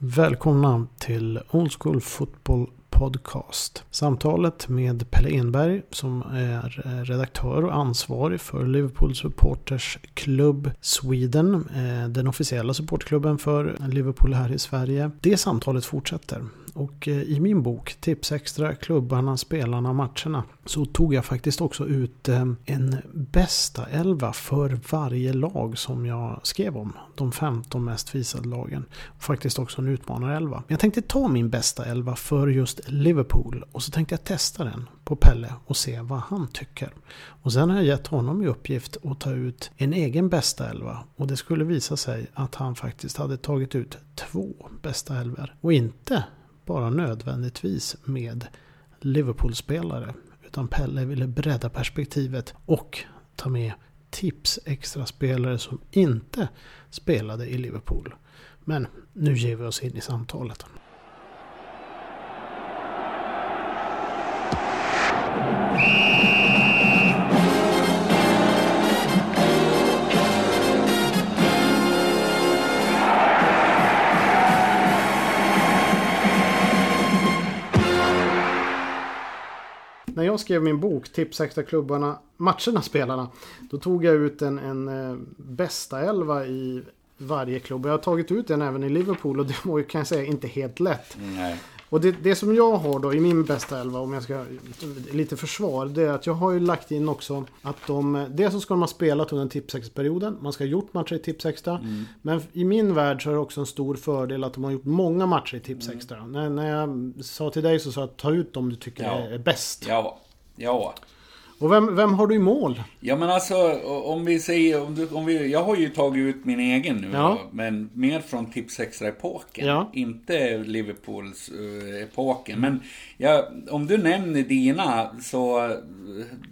Välkomna till Old School Football Podcast. Samtalet med Pelle Enberg som är redaktör och ansvarig för Liverpool Supporters Club Sweden. Eh, den officiella supportklubben för Liverpool här i Sverige. Det samtalet fortsätter. Och eh, i min bok Tips Extra, klubbarna, spelarna, matcherna så tog jag faktiskt också ut eh, en bästa elva för varje lag som jag skrev om. De 15 mest visade lagen. Och faktiskt också en utmanarelva. Jag tänkte ta min bästa elva för just Liverpool och så tänkte jag testa den på Pelle och se vad han tycker. Och sen har jag gett honom i uppgift att ta ut en egen bästa elva och det skulle visa sig att han faktiskt hade tagit ut två bästa elver och inte bara nödvändigtvis med Liverpool-spelare. Utan Pelle ville bredda perspektivet och ta med tips extra spelare som inte spelade i Liverpool. Men nu ger vi oss in i samtalet. Jag skrev min bok Tips extra klubbarna, matcherna spelarna. Då tog jag ut en, en eh, bästa elva i varje klubb. Jag har tagit ut den även i Liverpool och det var ju kan jag säga inte helt lätt. Nej. Och det, det som jag har då i min bästa elva, om jag ska lite försvar, det är att jag har ju lagt in också att de, dels så ska de ha spelat under tipsextra-perioden, man ska ha gjort matcher i tipsextra. Men i min värld så är det också en stor fördel att de har gjort många matcher i tipsextra. När, när jag sa till dig så sa jag ta ut dem du tycker Ja. är bäst. Ja. Ja. Och vem, vem har du i mål? Ja men alltså om vi säger, om du, om vi, jag har ju tagit ut min egen nu Ja. då, men mer från Tips Extra-epoken. Ja. Inte Liverpools uh, epoken. Men ja, om du nämner dina så, eh,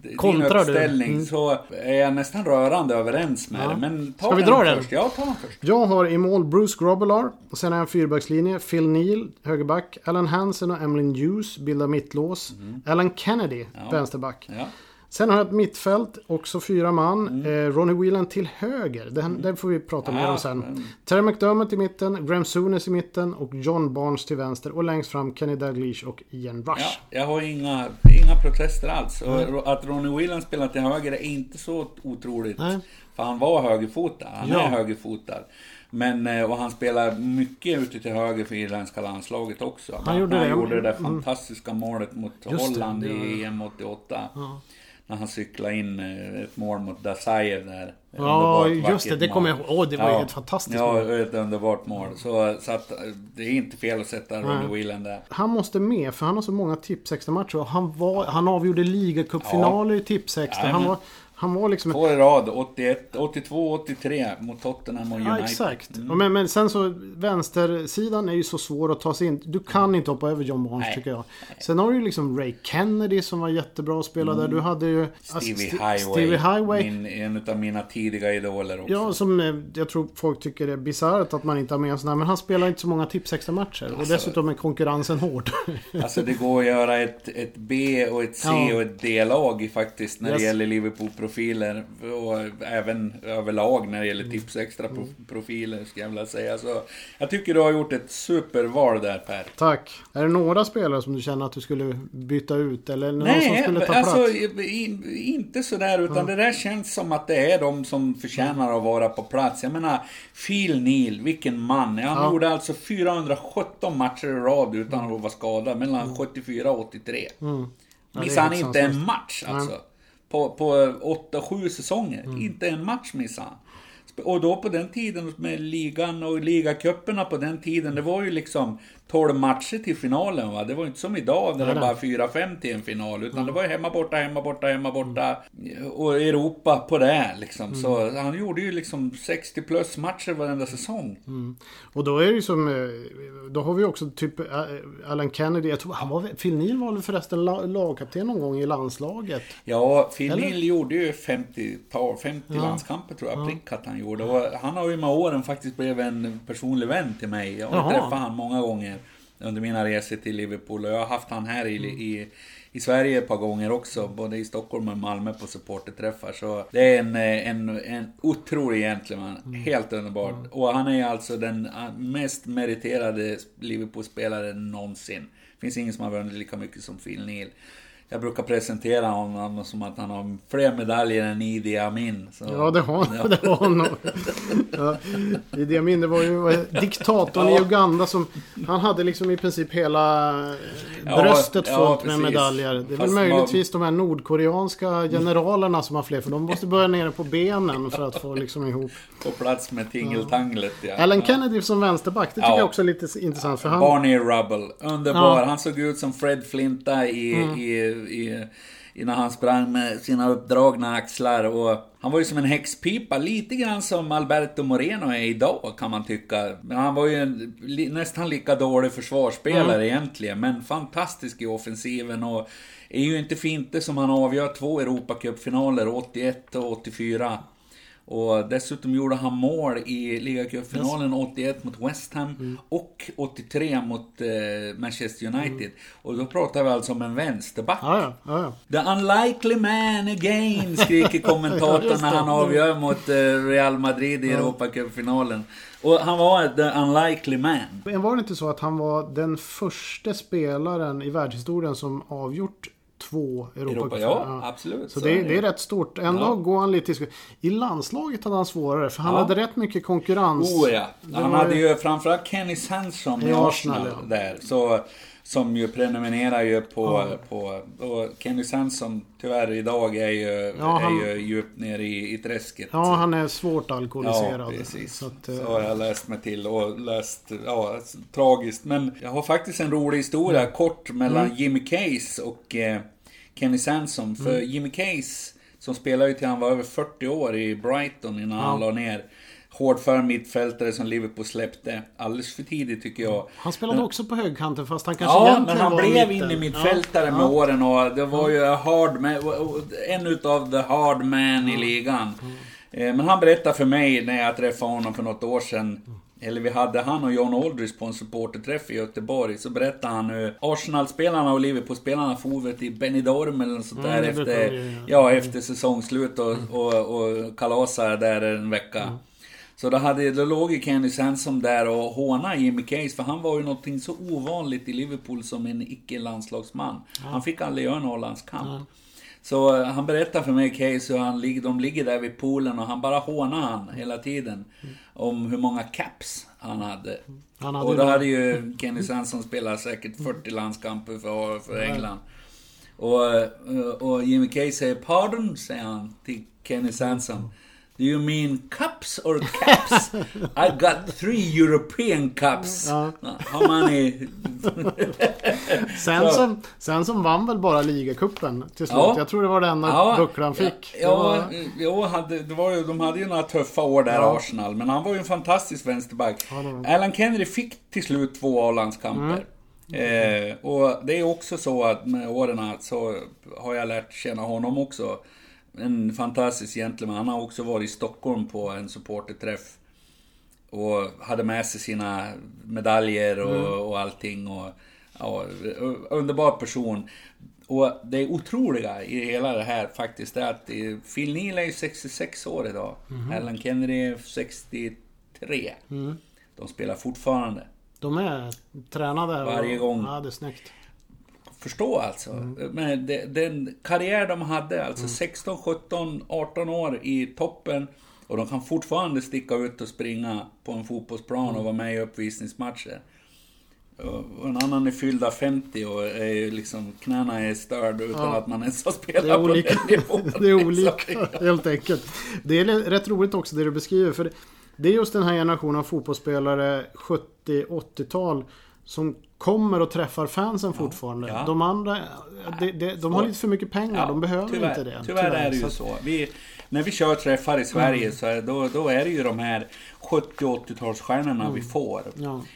din Kontrar du? uppställning Mm. så är jag nästan rörande överens med Ja. dig. Men ta Ska vi dra den? först. Ja, ta den först. Jag har i mål Bruce Grobbelaar. Och sen har jag en fyrbackslinje. Phil Neal, högerback. Alan Hansen och Emlyn Hughes bildar mittlås. Alan Kennedy, vänsterback. Sen har jag ett mittfält, också fyra man. Eh, Ronnie Whelan till höger. Den, den får vi prata mer om Ja, sen. mm. Terry McDermott i mitten, Graham Souness i mitten och John Barnes till vänster. Och längst fram Kenny Dalglish och Ian Rush. Ja, jag har inga, inga protester alls. Och att Ronnie Whelan spelar till höger är inte så otroligt. Nej. För han var högerfotad. Han Ja. är högerfotad. Men, eh, och han spelar mycket ute till höger för irländska landslaget också. Han gjorde det. gjorde det där Mm. fantastiska målet mot Just det, Holland det var- i EM 88. Ja. När han cyklade in eh, ett mål mot Dasajev där. Ja, just det. Det kommer jag ihåg. Åh, det var ju ett fantastiskt Ja, mål. ett underbart mål. Så, så att eh, det är inte fel att sätta Ronnie Whelan där. Han måste med för han har så många tipsextra matcher och han, var, han avgjorde ligacupfinaler i tipsextra. Han Jajamän. var, han var liksom... Två i rad, 81, 82, 83 mot Tottenham och Ja, United. exakt. Mm. Men, men sen så vänstersidan är ju så svår att ta sig in. Du kan inte hoppa över John Barnes Nej. tycker jag. Sen har du ju liksom Ray Kennedy som var jättebra att spela där. Du hade ju... alltså, Stevie St- Highway. Stevie Highway. Min, en av mina tidiga idoler också. Ja, som eh, jag tror folk tycker är bisarrt att man inte har med en sån här. Men han spelar inte så många tipsextra matcher. Och Alltså- dessutom är konkurrensen hård. Alltså det går att göra ett, ett B och ett C Ja. och ett D-lag faktiskt när Yes. det gäller Liverpool-profiler. Och även överlag när det Mm. gäller tips extra-profiler ska jag vilja säga. Så jag tycker du har gjort ett superval där Per. Tack. Är det några spelare som du känner att du skulle byta ut? Eller någon som Nej, skulle ta alltså plats? i- inte sådär utan det där känns som att det är de som förtjänar att vara på plats. Jag menar, Phil Neal, vilken man. Han Ja. gjorde alltså 417 matcher i rad utan att vara skadad mellan 74 och 83. Mm. Ja, Missade han inte en match alltså. På, på 8-7 säsonger. Mm. Inte en match missade han. Och då på den tiden med ligan och ligacuperna på den tiden, det var ju liksom 12 matcher till finalen va. Det var inte som idag när det bara 4-5 till en final. Utan det var ju hemma borta, hemma borta, hemma borta. Och Europa på det liksom. Så han gjorde ju liksom 60 plus matcher varenda säsong. Och då är det ju som... eh, Då har vi också typ eh, Alan Kennedy. Jag tror han var... Phil Neal var väl förresten la- lagkapten någon gång i landslaget. Ja, Phil Eller? Neal gjorde ju 50, tal- 50 landskamper tror jag, prick att han gjorde. Och han har ju med åren faktiskt blivit en personlig vän till mig. Jag har Jaha. träffat han många gånger. Under mina resor till Liverpool. Och jag har haft han här i, i, i Sverige ett par gånger också, både i Stockholm och Malmö på supporterträffar. Så det är en, en, en otrolig gentleman, mm. helt underbart. Mm. Och han är alltså den mest meriterade Liverpool-spelaren någonsin. Det finns ingen som har vunnit lika mycket som Phil Neal. Jag brukar presentera honom som att han har fler medaljer än Idi Amin. Så, ja, det har, ja. det har han nog. Ja, Idi Amin, det var ju diktatorn ja. i Uganda som... Han hade liksom i princip hela bröstet fullt med medaljer. Det är Fast väl möjligtvis man... de här nordkoreanska generalerna som har fler. För de måste börja nere på benen för att få liksom ihop... På plats med tingeltanglet, ja. Alan Kennedy som vänsterback, det tycker jag också är lite intressant. För han... Barney Rubble, underbar. Han såg ut som Fred Flinta i, mm. i i, i, när han sprang med sina uppdragna axlar. Och han var ju som en häxpipa, lite grann som Alberto Moreno är idag kan man tycka. Men han var ju en, nästan lika dålig försvarsspelare mm. egentligen, men fantastisk i offensiven. Och är ju inte fint det som han avgör två Europacupfinaler, 81 och 84. Och dessutom gjorde han mål i ligacupfinalen 81 mot West Ham mm. och 83 mot eh, Manchester United. Mm. Och då pratar vi alltså om en vänsterback. Ja, ja, ja. The unlikely man again, skriker kommentatorn när han avgör mot eh, Real Madrid i ja. Europacupfinalen. Och han var the unlikely man. Men var det inte så att han var den första spelaren i världshistorien som avgjort två Europa, Europa ja, ja, absolut. Så, så det, är, det är rätt stort. Ändå ja. går han lite I landslaget hade han svårare, för han ja. hade rätt mycket konkurrens. Oh ja. Han hade ju framförallt Kenny Sansom i Arsenal, Arsenal där. Så, som ju prenumererar ju på, ja. på och Kenny Sansom tyvärr idag är ju, ja, han, är ju djupt nere i, i träsket. Ja, han är svårt alkoholiserad. Ja, precis. Så, att, så har jag läst mig till och läst, ja, tragiskt. Men jag har faktiskt en rolig historia, mm. kort, mellan mm. Jimmy Case och eh, Kenny Sansom. För mm. Jimmy Case, som spelade ju till han var över 40 år i Brighton innan ja. han la ner. Hårdför mittfältare som Liverpool släppte alldeles för tidigt tycker jag. Han spelade också på högkanten fast han kanske Ja, men han blev in i mittfältare ja. med åren och det var ju hard man, en utav the hard man i ligan. Mm. Men han berättade för mig när jag träffade honom för något år sedan eller vi hade han och John Aldridge på en supporterträff i Göteborg. Så berättade han hur Arsenal-spelarna och Liverpool-spelarna for till Benidorm eller något sånt där mm, efter, ja, efter säsongslut och, mm. och, och kalasade där en vecka. Mm. Så då, hade, då låg ju Kenny Sansom där och hånade Jimmy Case, för han var ju någonting så ovanligt i Liverpool som en icke-landslagsman. Han fick aldrig göra en A-landskamp. Så eh, han berättar för mig, Case, hur han, de ligger där vid poolen och han bara hånar han hela tiden. Om hur många caps han hade. Han hade och då hade ju Kenny Svensson spelat säkert 40 landskamper för, för England. Och, eh, och Jimmy Case säger 'Pardon' säger han till Kenny Sansom. Do you mean cups or caps? I got three European cups. Ja. How many? sen, som, sen som vann väl bara ligacupen till slut. Ja. Jag tror det var den ja. bucklan fick. Ja, var... ja hade, det var ju, de hade ju några tuffa år där, ja. Arsenal. Men han var ju en fantastisk vänsterback. Ja, Alan Kennedy fick till slut två A-landskamper. Mm. Eh, och det är också så att med åren så har jag lärt känna honom också en fantastisk gentleman. Han har också varit i Stockholm på en supporterträff. Och hade med sig sina medaljer och, mm. och allting. Och, ja, underbar person. Och det otroliga i hela det här faktiskt är att Phil Neal är 66 år idag. Mm. Alan Kennedy är 63. Mm. De spelar fortfarande. De är tränade? Varje gång. Ja, det är snyggt förstå alltså. Mm. Men det, den karriär de hade, alltså mm. 16, 17, 18 år i toppen. Och de kan fortfarande sticka ut och springa på en fotbollsplan mm. och vara med i uppvisningsmatcher. Och en annan är fyllda 50 och är liksom, knäna är störda utan ja. att man ens har spelat på den nivån. det är olika, helt enkelt. Det är rätt roligt också det du beskriver. För det är just den här generationen av fotbollsspelare, 70-80-tal, som kommer och träffar fansen ja, fortfarande. Ja. De andra, de, de, de, har lite för mycket pengar. Ja, de behöver tyvärr, inte det. Tyvärr, tyvärr är det ju så. Vi, när vi kör träffar i Sverige mm. så är, då, då är det ju de här 70-80-talsstjärnorna mm. vi får.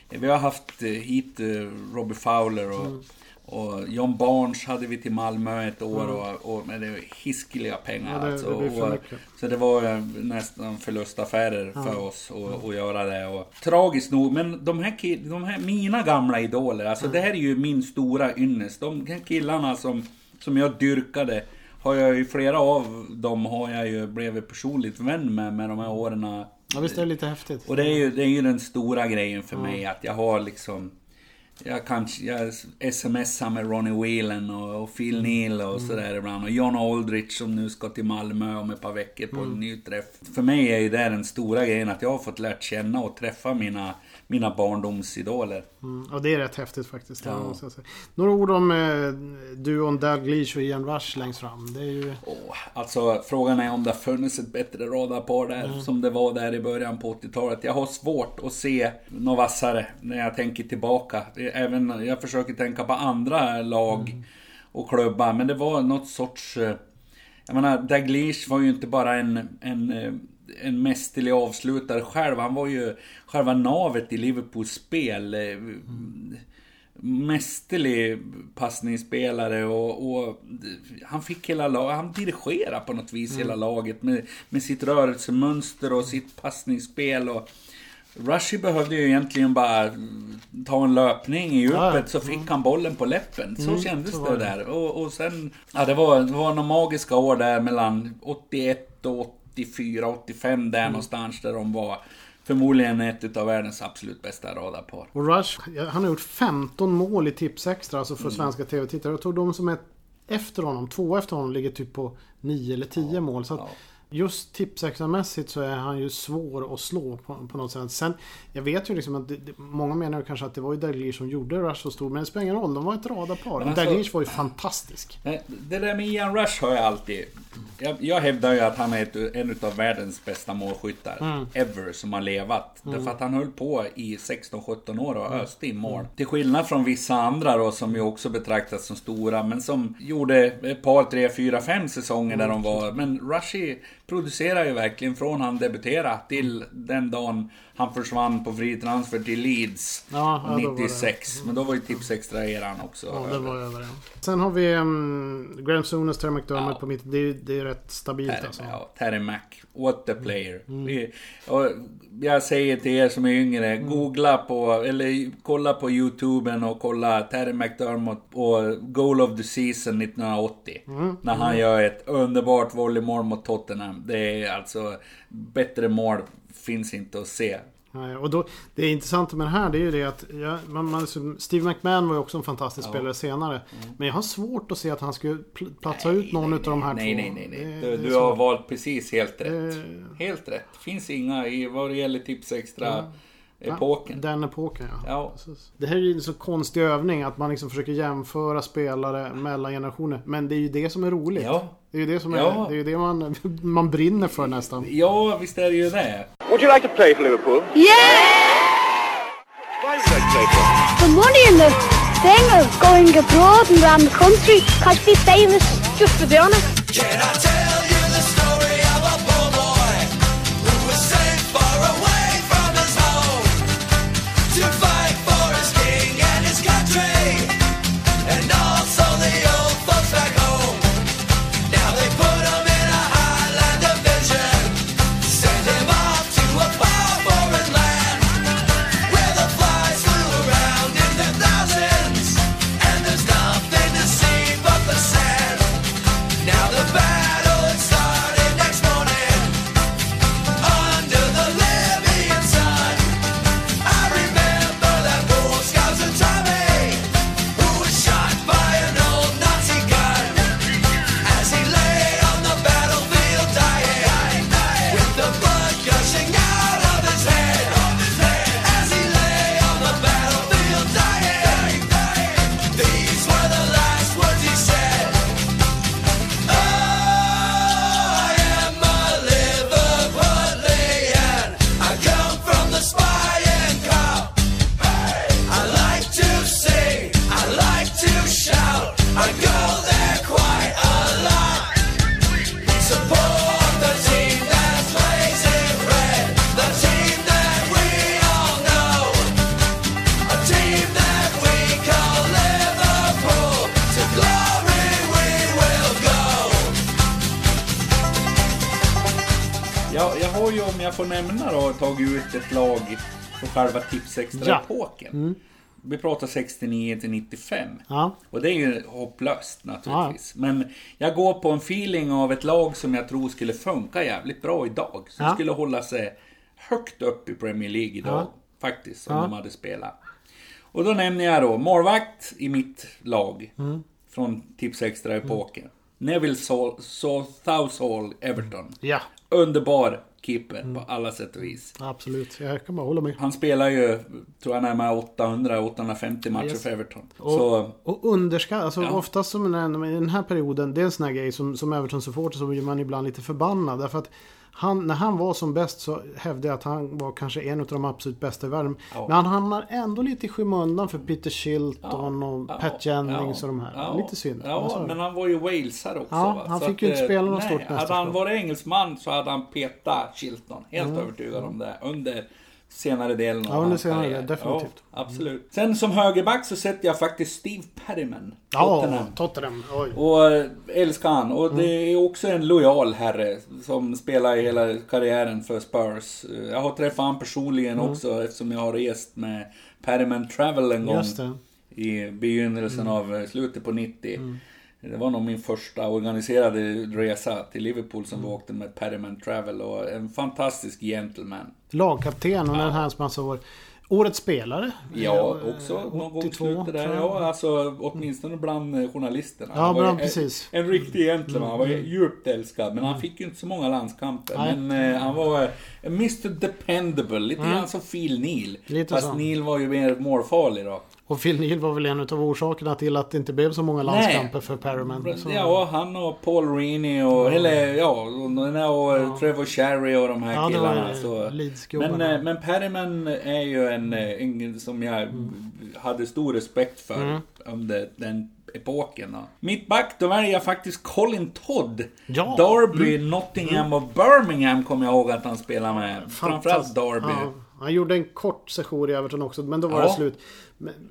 Vi har haft eh, hit eh, Robbie Fowler och, mm. Och John Barnes hade vi till Malmö ett år och, och med det hiskeliga pengar. Ja, det, alltså. det och, så det var nästan förlustaffärer ja. för oss att, att göra det. Och, tragiskt nog, men de här, de här mina gamla idoler, alltså det här är ju min stora ynnest. De här killarna som, som jag dyrkade har jag ju flera av dem har jag ju blivit personligt vän med med de här åren. Ja visst är det lite häftigt. Och det är ju, det är ju den stora grejen för mig att jag har liksom jag kanske, jag smsar med Ronnie Whelan och, och Phil mm. Neal och mm. sådär ibland. Och John Aldrich som nu ska till Malmö om ett par veckor på mm. en ny träff. För mig är ju det den stora grejen att jag har fått lärt känna och träffa mina mina barndomsidoler. Mm, och det är rätt häftigt faktiskt. Ja. Några ord om eh, duon Leach och Ian Rush längst fram. Det är ju... Oh, alltså frågan är om det har funnits ett bättre radarpar där mm. som det var där i början på 80-talet. Jag har svårt att se något vassare när jag tänker tillbaka. Även, jag försöker tänka på andra lag mm. och klubbar. Men det var något sorts... Eh, jag menar, Daglish var ju inte bara en, en eh, en mästerlig avslutare själv. Han var ju själva navet i Liverpools spel. Mm. Mästerlig passningsspelare och, och, han fick hela laget, han dirigerade på något vis mm. hela laget med, med sitt rörelsemönster och sitt passningsspel. Och, Rushy behövde ju egentligen bara ta en löpning i djupet ja, så fick mm. han bollen på läppen. Så mm, kändes så det, det där. Och, och sen, ja det var, det var några magiska år där mellan 81 och 84, 85 där mm. någonstans där de var förmodligen ett av världens absolut bästa radarpar. Och Rush, han har gjort 15 mål i tips extra, alltså för mm. svenska TV-tittare. Jag tror de som är efter honom, två efter honom, ligger typ på 9 eller 10 ja, mål. Så ja. Just tipsextramässigt så är han ju svår att slå på, på något sätt. Sen, jag vet ju liksom att det, det, många menar ju kanske att det var ju Dalglish som gjorde Rush så stor. Men det spelar ingen roll, de var ett radarpar. Alltså, Dalglish var ju fantastisk. Det där med Ian Rush har jag alltid... Jag, jag hävdar ju att han är ett, en av världens bästa målskyttar. Mm. Ever, som har levat. Mm. Därför att han höll på i 16-17 år och mm. öste in mål. Till skillnad från vissa andra då som ju också betraktas som stora. Men som gjorde ett par, tre, fyra, fem säsonger där de var. Men Rushy producerar ju verkligen från han debuterade till den dagen han försvann på fri transfer till Leeds ja, ja, 96. Men då var ju tips extra eran också. Ja, det var över Sen har vi um, Graham Souness, Terry McDermott ja. på mitt. Det, det är rätt stabilt Terry, alltså. Ja, Terry Mac. What a player. Mm. Vi, jag säger till er som är yngre, mm. googla på, eller kolla på YouTuben och kolla Terry McDermott på Goal of the Season 1980. Mm. När han mm. gör ett underbart volleymål mot Tottenham. Det är alltså bättre mål finns inte att se. Nej, och då, det är intressant med det här det är ju det att ja, man, man, Steve McMahon var ju också en fantastisk ja. spelare senare. Mm. Men jag har svårt att se att han skulle platsa nej, ut någon nej, av de här nej, två. Nej, nej, nej. Du, du har valt precis helt rätt. Det... Helt rätt. Det finns inga i vad det gäller tips extra. Ja. Epoken. Den epoken ja. ja. Det här är ju en så konstig övning att man liksom försöker jämföra spelare mellan generationer. Men det är ju det som är roligt. Ja. Det är ju det som är, ja. det, är det man, man brinner för nästan. Ja, visst är det ju det. Would you like to play for Liverpool? Yeah! Why would you like to play for? The money and the thing of going abroad and around the country. Can't be famous just for the honour. Från själva Tips Extra-epoken. Vi pratar 69 till 95. Ja. Och det är ju hopplöst naturligtvis. Men jag går på en feeling av ett lag som jag tror skulle funka jävligt bra idag. Som Ja. skulle hålla sig högt upp i Premier League idag. Ja. Faktiskt, om Ja. de hade spelat. Och då nämner jag då målvakt i mitt lag. Mm. Från Tips Extra-epoken. Neville Southall Everton. Ja, Underbar keeper Mm. på alla sätt och vis. absolut. Jag kan bara hålla med. Han spelar ju, tror jag, närmare 800-850 matcher Yes. för Everton. Och, Så, och underskatt, alltså Ja. oftast som den, i den här perioden, det är en sån här grej som, som Everton-supporter så blir man ibland lite förbannad. Därför att han, när han var som bäst så hävdade jag att han var kanske en av de absolut bästa i världen. Ja. Men han hamnar ändå lite i skymundan för Peter Shilton och ja, Pat Jennings ja, och de här. ja. lite synd. Ja, Alltså, men han var ju walesare också. Ja, han fick ju inte spela något nej, stort Hade han varit engelsman så hade han petat Chilton. Helt övertygad om det. Under senare delen av Ja, hans senare karriär. definitivt. Ja, absolut. Sen som högerback så sätter jag faktiskt Steve Perryman. ja, Tottenham. Tottenham. Oj. Och eh, älskar han. Och det Mm. är också en lojal herre som spelar hela karriären för Spurs. Eh, Jag har träffat han personligen Mm. också eftersom jag har rest med Perryman Travel en gång. Det. I begynnelsen Mm. av eh, slutet på 90. Det var nog min första organiserade resa till Liverpool som Mm. vi åkte med Perryman Travel och en fantastisk gentleman. Lagkapten och den här som alltså var årets spelare. Ja, också någon gång 82, slutet där. Ja, alltså åtminstone bland eh, journalisterna. Ja, bland- en- precis. En riktig gentleman. Han var ju djupt älskad. Men han fick ju inte så många landskamper. Nej. Men eh, han var eh, Mr Dependable. Lite grann som Phil Neal. Lite Fast så. Neal var ju mer målfarlig då. Och Phil Neal var väl en av orsakerna till att det inte blev så många landskamper för Perryman. Så, Ja, han och Paul Reaney och, eller ja, och, och Trevor Sherry och de här Ja, killarna. Så. Men, eh, men Perryman är ju en, eh, en som jag hade stor respekt för Mm. under den epoken. Då. Mittback, då väljer jag faktiskt Colin Todd. Ja. Mm. Derby, Nottingham och Birmingham kommer jag ihåg att han spelade med. Framförallt Derby. Ja, han gjorde en kort session i Everton också, men då var Ja. det slut.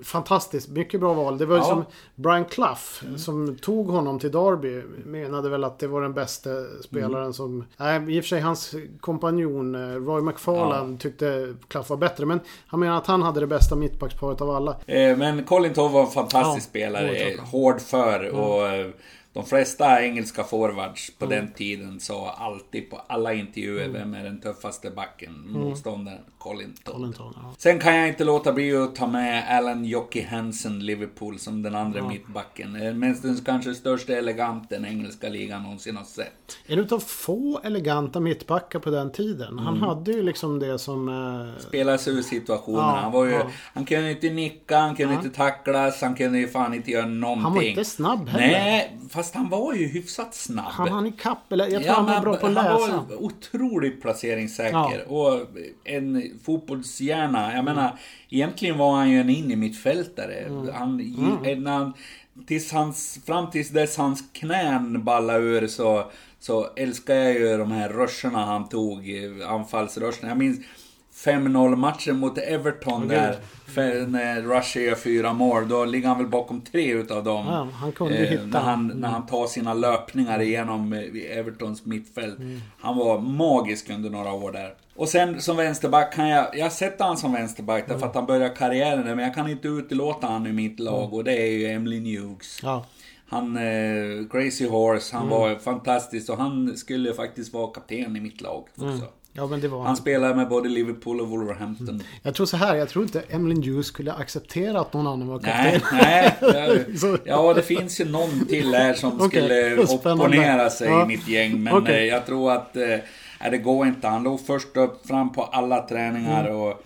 Fantastiskt, mycket bra val. Det var ju Ja. som Brian Clough som tog honom till Derby. Menade väl att det var den bästa spelaren Mm. som... Nej, i och för sig hans kompanjon eh, Roy McFarlane tyckte Clough var bättre. Men han menar att han hade det bästa mittbacksparet av alla. Eh, Men Colin Todd var en fantastisk Ja, spelare. Hård för och eh, de flesta engelska forwards på den tiden sa alltid på alla intervjuer vem är den tuffaste backen? Motståndaren Colin Todd. Colin Todd, ja. Sen kan jag inte låta bli att ta med Alan Jockey Hansen, Liverpool, som den andra mittbacken. Eh, Men den kanske största eleganten engelska ligan någonsin har sett. En utav få eleganta mittbackar på den tiden. Han Mm. hade ju liksom det som... Eh, sig ur situationerna. Ja, han, var ju, ja. han kunde inte nicka, han kunde inte tacklas, han kunde ju fan inte göra någonting. han var inte snabb heller. Nej, fast han var ju hyfsat snabb. Han hann ikapp, eller jag tror han var bra på att han läsa. var otroligt placeringssäker. Ja. Och en fotbollshjärna. Jag menar, egentligen var han ju en in i mittfältare. Mm. Han, mm. han, tills hans, fram tills dess hans knän ballade ur så, så älskar jag ju de här ruscherna han tog. Anfallsruscherna. Jag minns 5-0 matchen mot Everton där. För när Rusher gör fyra mål. Då ligger han väl bakom tre utav dem. Ja, han kunde ju hitta. När han, när han tar sina löpningar igenom eh, Evertons mittfält. Han var magisk under några år där. Och sen som vänsterback kan jag... Jag sätter han som vänsterback därför att han börjar karriären där, men jag kan inte utelåta han i mitt lag och det är ju Emily Nukes. Ja. Han, eh, Crazy Horse, han var fantastisk och han skulle faktiskt vara kapten i mitt lag också. Ja, men det var Han han. spelade med både Liverpool och Wolverhampton. Jag tror så här, jag tror inte Emily Hughes skulle acceptera att någon annan var Nej, kapten. nej. Jag, Så- ja, det finns ju någon till här som Okej, skulle spännande. opponera sig Ja. i mitt gäng. Men Okej. eh, jag tror att eh, nej, det går inte. Han låg först upp fram på alla träningar. Mm. Och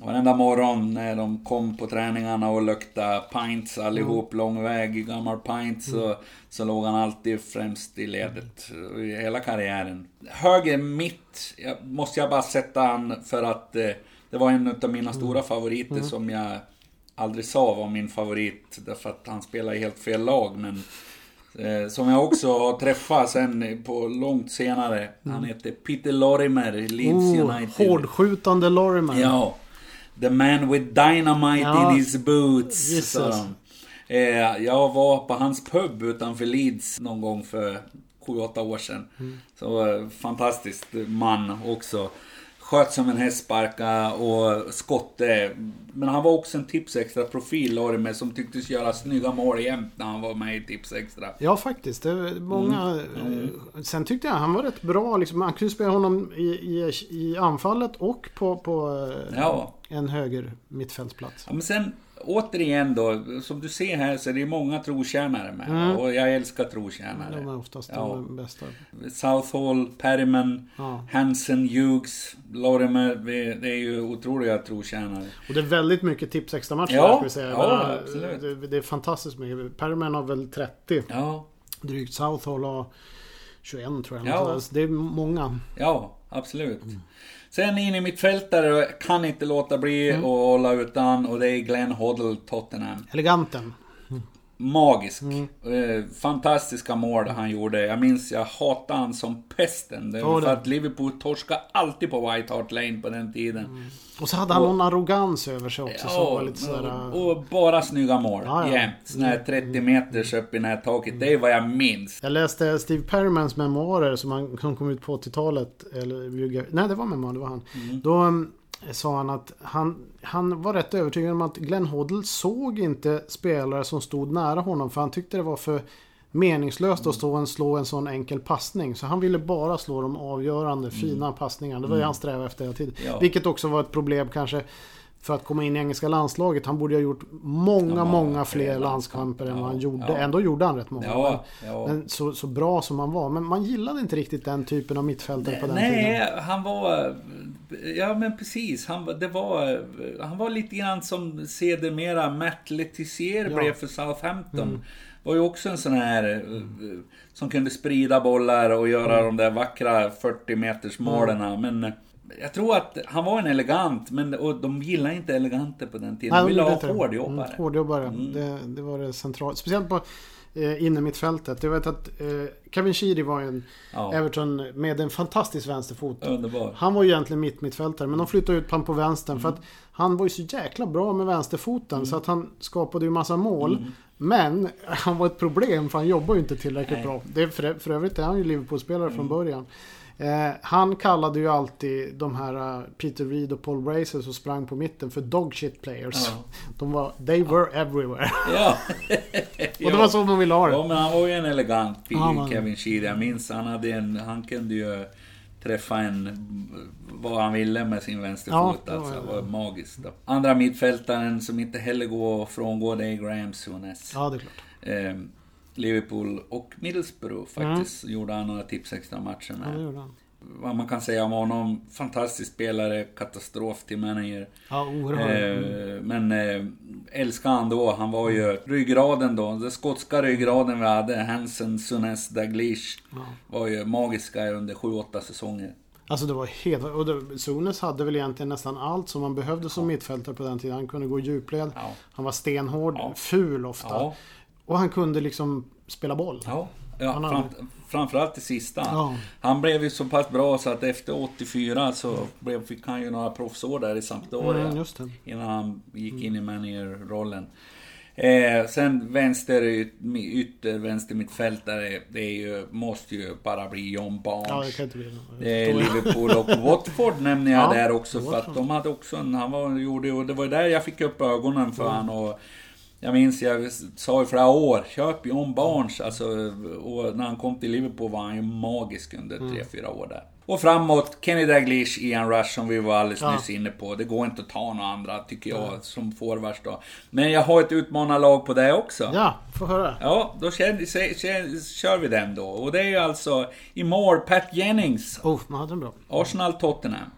Varenda morgon när de kom på träningarna och luktade pints allihop, Mm. lång väg, gammal pints, så, så låg han alltid främst i ledet. I hela karriären. Höger mitt, jag, måste jag bara sätta han för att eh, det var en av mina stora favoriter som jag aldrig sa var min favorit. Därför att han spelar i helt fel lag. Men eh, som jag också har träffat sen på långt senare. Han heter Peter Lorimer, Leeds Oh, United. hårdskjutande Lorimer. Ja. The man with dynamite Ja. in his boots. De. Eh, jag var på hans pub utanför Leeds någon gång för 7-8 år sedan. Mm. Så eh, fantastiskt man också. Sköt som en hästsparka och skotte. Men han var också en Tipsextra profil Lorimer som tycktes göra snygga mål jämt när han var med i Tipsextra. Ja, faktiskt. Det många... eh, Sen tyckte jag han var rätt bra. Liksom, man kunde spela honom i, i, i anfallet och på, på eh, Ja. En höger mittfältsplats. Ja, men sen återigen då, som du ser här så är det många trotjänare med. Och jag älskar trotjänare. Mm. De är oftast Ja. de bästa. Southall, Perryman, Ja. Hansen, Hughes, Lorimer. Det är ju otroliga trotjänare. Och det är väldigt mycket tips extra matcher Ja, ska vi säga. ja, absolut. det, det är fantastiskt mycket. Perman har väl 30 Ja, drygt. Southall har 21 tror jag. Ja. Det är många. ja absolut. Mm. Sen in i mittfältare kan inte låta bli Mm. att hålla utan och det är Glenn Hoddle, Tottenham. Eleganten. Magisk. Mm. Eh, fantastiska mål han gjorde. Jag minns, jag hatade han som pesten. Det Ja, var för att Liverpool torskade alltid på White Hart Lane på den tiden. Och så hade han någon arrogans över sig också. som var Ja, lite sådär... och, och bara snygga mål. Ja, Mm. ja. Jämt. Såna här 30 meters upp i nättaket. Det är vad jag minns. Jag läste Steve Perrymans memoarer som, han, som kom ut på 80-talet. Eller, nej, det var memoarer, det var han. Mm. Då sa han att han, han var rätt övertygad om att Glenn Hoddle såg inte spelare som stod nära honom. För han tyckte det var för meningslöst att stå och slå en sån enkel passning. Så han ville bara slå de avgörande, fina passningarna. Det var det han strävade efter hela tiden. Mm. Ja. Vilket också var ett problem kanske för att komma in i engelska landslaget. Han borde ha gjort många, Ja, många fler landskamper. än vad han gjorde. ja. Ändå gjorde han rätt många. Ja, men, men så, så bra som han var. Men man gillade inte riktigt den typen av mittfältare på den tiden. Nej, han var... Ja men precis. Han, var- det var, han var lite grann som sedermera Matt Letizier. Mm. blev för Southampton. Var ju också en sån här som kunde sprida bollar och göra Mm. de där vackra 40 meters målen. Men jag tror att han var en elegant, men och de gillade inte eleganter på den tiden. Nej, de ville ha hårdjobbare. Mm, hårdjobbare. Det, det var det centrala. Speciellt på eh, innermittfältet. Jag vet att eh, Kevin Sheedy var en Ja. Everton med en fantastisk vänsterfot. Underbar. Han var ju egentligen mitt mittfältare men de flyttade ut honom på vänstern för att han var ju så jäkla bra med vänsterfoten så att han skapade ju massa mål. Men han var ett problem för han jobbar ju inte tillräckligt Nej. bra. Det för, för övrigt är han ju Liverpool-spelare från början. Eh, han kallade ju alltid de här eh, Peter Reed och Paul Bracer som sprang på mitten för dog shit players. Ja. De var, they were everywhere. Ja. och det var så man ville ha det. Ja, men han var ju en elegant Ja, Kevin Sheedy. Jag minns han hade en... Han kunde ju träffa en... Vad han ville med sin vänsterfot. Ja, alltså, det. var magiskt. Då. Andra mittfältaren som inte heller går att frångå, det är Graham Souness. Ja, det är klart. Eh, Liverpool och Middlesbrough faktiskt. Gjorde han några tips extra matcher Mm. Ja, med. han. Vad man kan säga om honom. Fantastisk spelare, katastrof till manager. Ja. Eh, men eh, älskar han då. Han var ju ryggraden då. Den skotska ryggraden vi hade, Hansen, Sunes, Daglish. Var ju magiska under 7-8 säsonger. Alltså det var helt... Och det, Sunes hade väl egentligen nästan allt som man behövde som mittfältare på den tiden. Han kunde gå djupled. Ja. Han var stenhård, Ja. ful ofta. Ja, Och han kunde liksom spela boll. ja. ja Han fram, hade- framförallt det sista. Ja. Han blev ju så pass bra så att efter 84 så blev, fick han ju några proffsår där i Sampdoria. Mm. Innan han gick in i managerrollen. Eh, sen vänster yt- ytter, vänster mittfältare. Det är ju, måste ju bara bli John Barnes. Ja, det kan inte bli något. Det är Liverpool och Watford nämner jag Ja, där också för att de hade också en, han var, gjorde, och det var där jag fick upp ögonen för han och jag minns, jag sa i flera år, köp John Barnes. Alltså, och när han kom till Liverpool var han ju magisk under Mm. 3-4 år där. Och framåt, Kenny Dalglish, Ian Rush som vi var alldeles Ja. nyss inne på. Det går inte att ta några andra, tycker jag, som forwards då. Men jag har ett utmanarlag på det också. Ja, få höra. Ja, då kör, kör, kör, vi den då. Och det är ju alltså i mål Pat Jennings, Oh, man hade den bra. Arsenal Tottenham.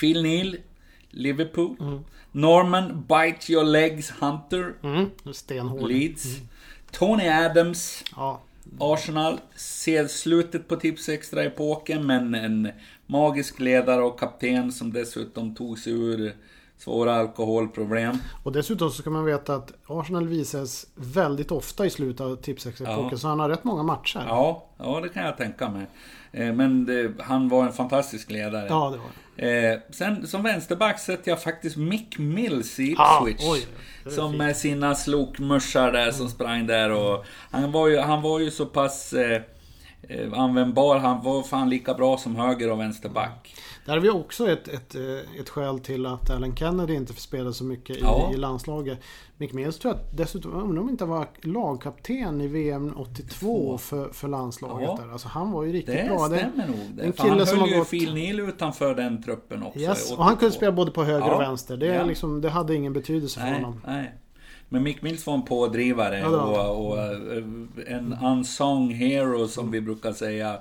Phil Neal, Liverpool. Norman Bite Your Legs Hunter, Mm, stenhård. Leeds. Tony Adams, Ja. Arsenal. Ser slutet på Tips Extra-epoken, men en magisk ledare och kapten som dessutom tog sig ur svåra alkoholproblem. Och dessutom så ska man veta att Arsenal visas väldigt ofta i slutet av tipsexepoken. Ja. Så han har rätt många matcher. Ja, ja det kan jag tänka mig. Eh, Men det, han var en fantastisk ledare. Ja, det var. Eh, sen som vänsterback sätter jag faktiskt Mick Mills i Ah, Ipswich. oj, det är som fint. med sina slokmuschar där som sprang där och han var ju, han var ju så pass eh, användbar. Han var fan lika bra som höger och vänsterback. Där har vi också ett, ett, eh, ett skäl till att Alan Kennedy inte spelade så mycket i, Ja. i landslaget. Mick Mills tror jag dessutom, jag undrar om inte han var lagkapten i VM 82 för, för landslaget. Ja. Där. Alltså han var ju riktigt Det bra. Det- stämmer nog. Det. en För han kille som höll har ju gått... Phil Neal utanför den truppen också. Yes, och han kunde 82. spela både på höger Ja. och vänster. Det, liksom, det hade ingen betydelse för Nej, honom. nej. Men Mick Mills var en pådrivare Ja, och, och eh, en unsung hero som vi brukar säga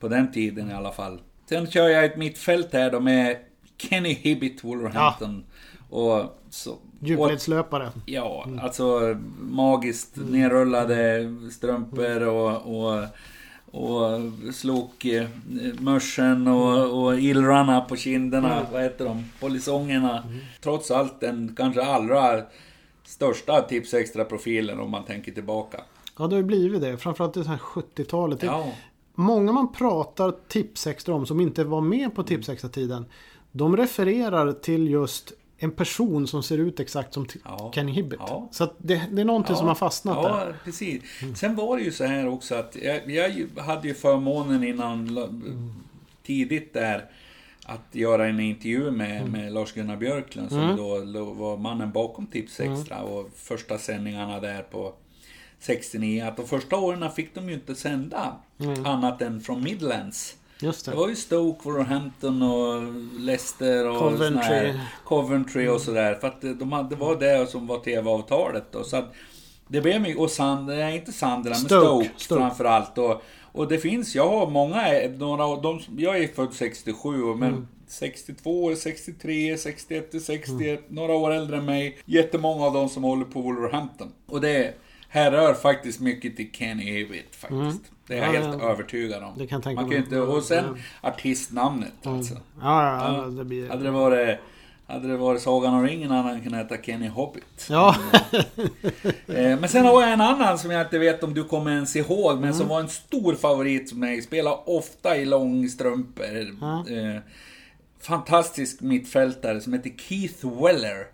på den tiden i alla fall. Sen kör jag ett mittfält här då med Kenny Hibbett Wolverhampton. Och så, Djupledslöpare. ja, alltså magiskt nerrullade strumpor och, och och slog eh, mörsen och, och illrarna på kinderna, vad heter de, polisongerna. Trots allt den kanske allra största Tips Extra-profilen om man tänker tillbaka. Ja, det har ju blivit det. Framförallt i det här 70-talet. Det- Ja, Många man pratar Tipsextra om som inte var med på Tipsextra-tiden. De refererar till just en person som ser ut exakt som Ja. Kenny Hibbett. Ja. Så det, det är någonting som har fastnat ja, där. precis. Sen var det ju så här också att jag, jag hade ju förmånen innan la- tidigt där att göra en intervju med, med Lars-Gunnar Björklund som då lo- var mannen bakom Tips Extra och första sändningarna där på 69. Att de första åren fick de ju inte sända annat än från Midlands. Just Det det. var ju Stoke, Wolverhampton och Leicester och Coventry. Coventry och sådär. För att de hade, det var det som var TV-avtalet då. Så att det blev mycket, och Sand, nej inte Sunderland, men Stoke, Stoke, Stoke. framförallt. Och, och det finns, jag har många, några de, jag är född 67 men Mm. 62, 63, 61, 61, några år äldre än mig. Jättemånga av dem som håller på Wolverhampton. Och det härrör faktiskt mycket till Kenny Hibbett faktiskt. Det är jag Mm. Ja, helt ja. övertygad om. Det kan tänka Man kan mig. inte, och sen Mm. artistnamnet alltså. Ja, ja, Ja. ja, det blir... Hade det varit, hade det varit Sagan om ringen hade han kunnat heta Kenny Hobbit. Ja, Eh, Men sen har jag en annan som jag inte vet om du kommer ens ihåg, men Mm. som var en stor favorit för mig. Spelar ofta i långstrumpor. Eh, Fantastisk mittfältare som heter Keith Weller.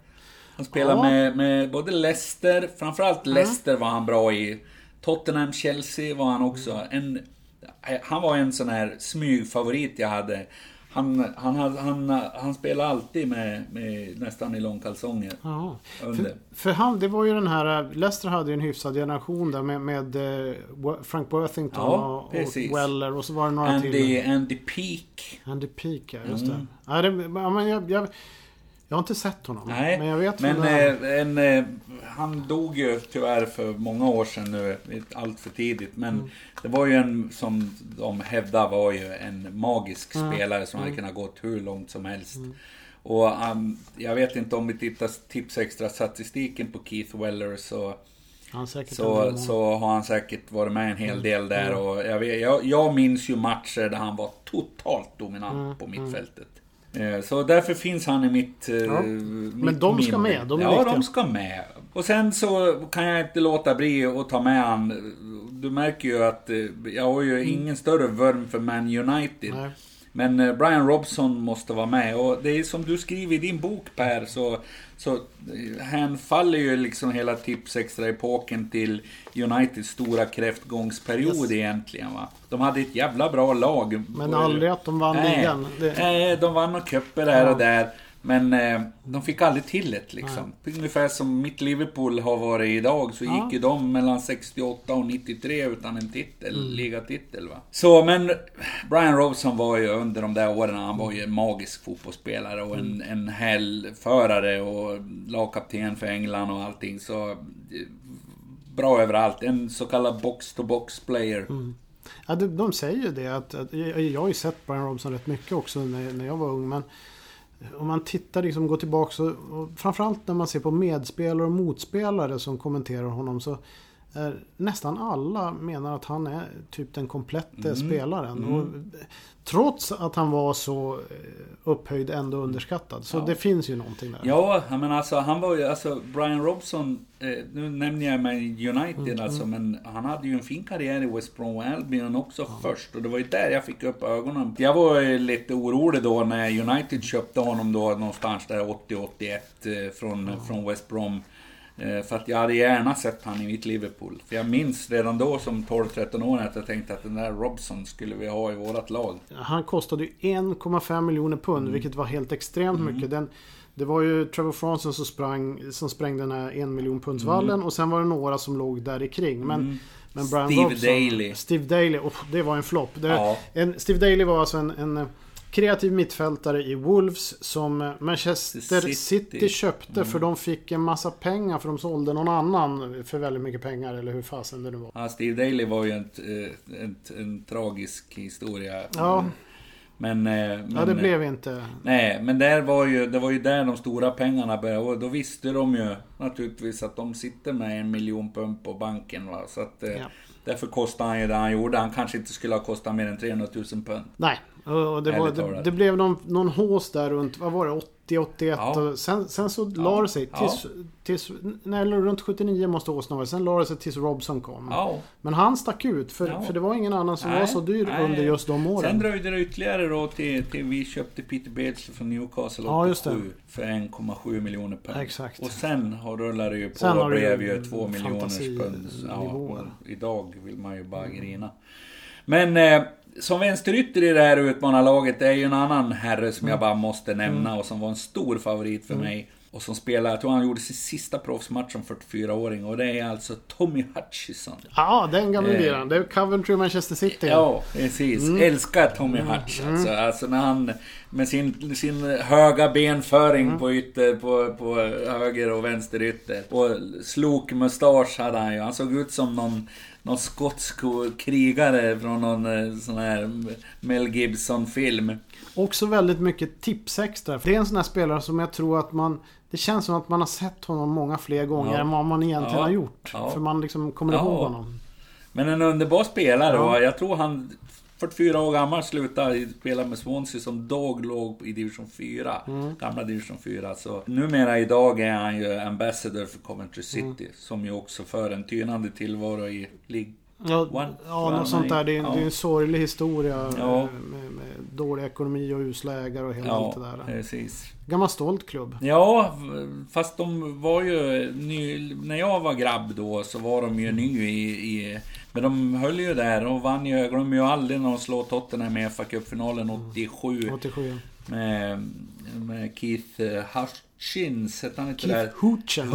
Han spelar Ja. med, med både Leicester, framförallt Leicester var han bra i. Tottenham, Chelsea var han också. En, eh, han var en sån här smygfavorit jag hade. Han, han, hade- han, han spelade alltid med, med nästan i långkalsonger. ja. För, för han, det var ju den här... Leicester hade ju en hyfsad generation där med, med eh, Frank Worthington Ja, och, och Weller och så var det några till. Andy, Andy Peak. Andy Peak, ja, just Mm. det. Ja, det men jag, jag, jag har inte sett honom. Nej, men jag vet men eh, en, eh, han dog ju tyvärr för många år sedan nu, allt för tidigt. Men Mm. det var ju en som de hävdar var ju en magisk Mm. spelare som hade kunnat gått hur långt som helst. Och um, jag vet inte om vi tittar tips extra statistiken på Keith Weller så, en så, så har han säkert varit med en hel Mm. del där. Och jag, vet, jag, jag minns ju matcher där han var totalt dominant Mm. på mittfältet. Eh, Så därför finns han i mitt, eh, Ja. mitt de ska minne. med, de är ja, viktiga. de ska med. Och sen så kan jag inte låta bli att ta med han. Du märker ju att eh, jag har ju ingen större vurm för Man United. Nej. Men eh, Brian Robson måste vara med. Och det är som du skriver i din bok Per, så, så eh, hänfaller ju liksom hela Tips Extra-epoken till Uniteds stora kräftgångsperiod Yes. egentligen. Va? De hade ett jävla bra lag. Men aldrig att de vann ligan. Det, Nej, de vann några cuper här Ja. och där. Men eh, de fick aldrig till det liksom. Ungefär som mitt Liverpool har varit idag så Ja. gick ju de mellan 68 och 93 utan en titel, Mm. ligatitel va. Så men Brian Robson var ju under de där åren, han var ju en magisk fotbollsspelare och en, Mm. en hällförare och lagkapten för England och allting. Så bra överallt. En så kallad box-to-box player. Mm. ja, de, de säger ju det att, att jag, jag har ju sett Brian Robson rätt mycket också när, när jag var ung. Men om man tittar, liksom, går tillbaka så, och framförallt när man ser på medspelare och motspelare som kommenterar honom så nästan alla menar att han är typ den komplette Mm. spelaren. Och, trots att han var så eh, upphöjd ändå underskattad. Så Ja. det finns ju någonting där. Ja, men alltså han var ju, alltså Brian Robson, eh, nu nämner jag mig United Mm, alltså, men han hade ju en fin karriär i West Brom Albion också först. Och det var ju där jag fick upp ögonen. Jag var ju lite orolig då när United köpte honom då någonstans där 80-81 eh, från, från West Brom. Eh, För att jag hade gärna sett han i mitt Liverpool. För jag minns redan då som 12-13 år att jag tänkte att den där Robson skulle vi ha i vårat lag. Han kostade ju 1,5 miljoner pund, Mm. vilket var helt extremt mycket. Den, det var ju Trevor Franson som, sprang, som sprängde den här en miljon pundsvallen och sen var det några som låg där kring. Men, men Brian Mm. Steve Robson, Daly. Steve Daly, oh, det var en flopp. Ja. Steve Daly var alltså en, en kreativ mittfältare i Wolves som Manchester City. City, köpte Mm. för de fick en massa pengar för de sålde någon annan för väldigt mycket pengar eller hur fasen det nu var. Ja, Steve Daly var ju en, eh, en, en tragisk historia. Ja, Men... eh, men ja det blev inte... Nej, men där var ju, det var ju där de stora pengarna började. Och då visste de ju naturligtvis att de sitter med en miljon pund på banken. Va? Så att, eh, Ja. Därför kostade han ju det han gjorde. Han kanske inte skulle ha kostat mer än 300 000 pund. Nej, och det, var, det, det blev någon, någon hås där runt, vad var det, 80, 81 Ja. och sen, sen så la det sig tills, tills, nej, runt 79 måste åsen varit. Sen la det sig tills Robson kom. Ja. Men han stack ut för, Ja. för det var ingen annan som Nej, var så dyr nej. under just de åren. Sen dröjde det ytterligare då till, till vi köpte Peter Beardsley från Newcastle Ja, just 87 för 1,7 miljoner pund. Exakt. Och sen har rullat det ju på Sen det blev ju ju 2 miljoners pund. Ja, idag vill man ju bara grina. Men eh, som vänsterytter i det här utmanarlaget är ju en annan herre som jag bara måste nämna och som var en stor favorit för mig. Och som spelar, jag tror han gjorde sin sista proffsmatch som 44-åring och det är alltså Tommy Hutchison. Ja, den gamla Eh. liraren. Det är Coventry Manchester City. Ja, precis. Älskar Tommy Hutch alltså. alltså när han med sin, sin höga benföring på ytter, på, på höger och vänster ytter. Och slok mustasch hade han ju. Han såg ut som någon, någon skotsk krigare från någon eh, sån här Mel Gibson-film. Också väldigt mycket tipsextra. Det är en sån här spelare som jag tror att man... Det känns som att man har sett honom många fler gånger Ja. än vad man egentligen Ja. har gjort. Ja. För man liksom kommer Ja. ihåg honom. Men en underbar spelare Ja. och jag tror han 44 år gammal slutade spela med Swansea som dog låg i division 4. Mm. Gamla division 4. Så numera idag är han ju ambassador för Coventry City. Mm. Som ju också för en tynande tillvaro i League Ja, One. ja något sånt där. Det är, ja. det är en sorglig historia. Ja. eh, Med, med dålig ekonomi och usla ägare och hela Ja, allt det där. precis. Gammal stolt klubb. Ja, fast de var ju ny, När jag var grabb då så var de ju ny i... i men de höll ju där och vann ju. Jag glömmer ju aldrig när de slog Tottenham i fa Cup-finalen 87. 87. Med, med Keith eh, Hutchins, hette han inte Keith där?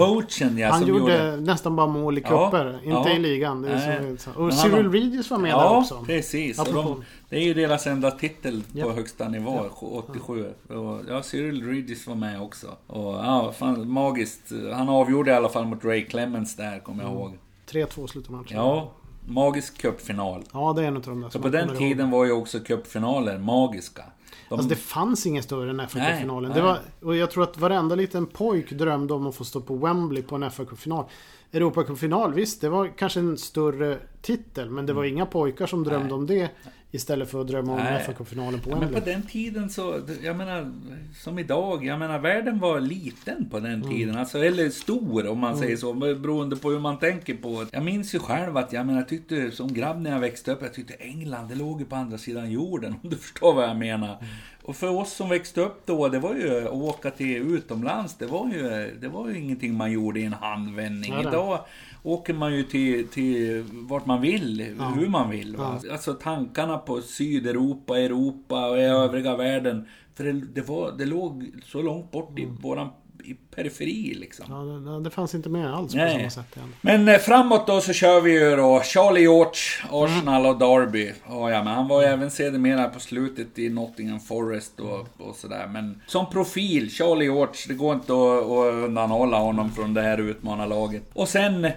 Hoochen ja, Han som gjorde, nästan bara mål i Ja, cuper. Inte ja. i ligan. Det så, och Cyril har- Regis var med där Ja, också. precis. Och Apropå. de, det är ju deras enda titel på Ja. högsta nivå, 87. Och, ja, Cyril Regis var med också. Och ja, fan, magiskt. Han avgjorde i alla fall mot Ray Clemens där, kommer jag ihåg. 3-2 slutade matchen. Ja, magisk cupfinal. Ja, det är en av de där Så på den kommer ihåg. tiden var ju också cupfinaler magiska. De, Alltså det fanns ingen större än fa Nej, finalen nej. Det var, och jag tror att varenda liten pojk drömde om att få stå på Wembley på en fa final Europacupfinal, visst det var kanske en större titel men det var inga pojkar som drömde Mm. Nej. om det Istället för att drömma om Nej. fa finalen på Ja, men på den tiden så, jag menar, som idag, jag menar världen var liten på den Mm. tiden. Alltså, eller stor om man säger så, beroende på hur man tänker på. Jag minns ju själv att, jag menar, jag tyckte som grabb när jag växte upp, jag tyckte England, det låg ju på andra sidan jorden, om du förstår vad jag menar. Mm. Och för oss som växte upp då, det var ju att åka till utomlands, det var ju, det var ju ingenting man gjorde i en handvändning. Ja. Idag åker man ju till, till vart man vill, hur man vill. Va? Alltså tankarna på Sydeuropa, Europa och i övriga världen. För det, det, var, det låg så långt bort i våran i periferi liksom. Ja, det, det fanns inte med alls på Nej. samma sätt igen. Men eh, framåt då så kör vi ju då Charlie George, Arsenal och Derby. Och ja, men han var ju även sedermera på slutet i Nottingham Forest och, och sådär. Men som profil, Charlie George, det går inte att, att undanhålla honom från det här utmanarlaget. Och sen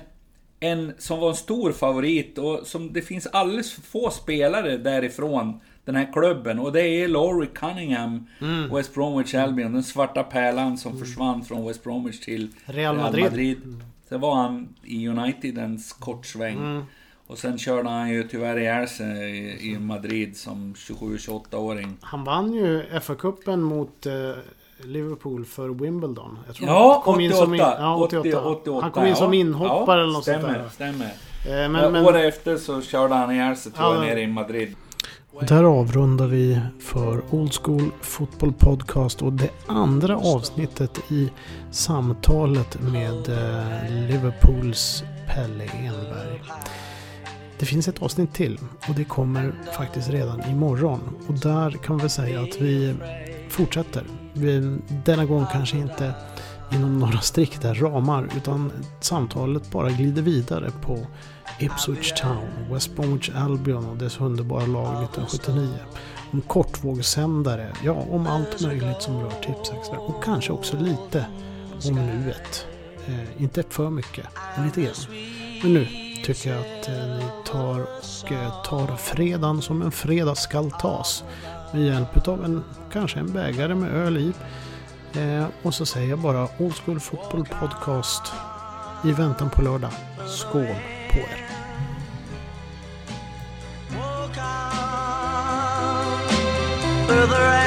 en som var en stor favorit och som det finns alldeles för få spelare därifrån den här klubben och det är Laurie Cunningham, Mm. West Bromwich Albion, den svarta pärlan som försvann från West Bromwich till Real Madrid. Sen var han i United en kort sväng. Mm. Och sen körde han ju tyvärr ihjäl sig i, i Madrid som 27-28-åring. Han vann ju FA-cupen mot eh, Liverpool för Wimbledon. Jag tror Ja, han kom in som in- 88. ja, 88. 88. Han kom in som inhoppare ja, eller något stämmer, sånt där. Stämmer, Eh, Men, Men, men, Året efter så körde han ihjäl sig tror Ja, jag men- nere i Madrid. Där avrundar vi för Old School Football Podcast och det andra avsnittet i samtalet med eh, Liverpools Pelle Enberg. Det finns ett avsnitt till och det kommer faktiskt redan imorgon. Och där kan vi säga att vi fortsätter. Denna gång kanske inte inom några strikta ramar utan samtalet bara glider vidare på Ipswich Town, West Bromwich Albion och dess underbara lag 1979. Om kortvågssändare, ja om allt möjligt som rör Tipsextra och kanske också lite om nuet. Eh, inte för mycket, men lite grann. Men nu tycker jag att eh, ni tar och eh, tar fredagen som en fredag skall tas. Med hjälp av en, kanske en bägare med öl i. Eh, och så säger jag bara Old School Football Podcast i väntan på lördag. Skål på er! further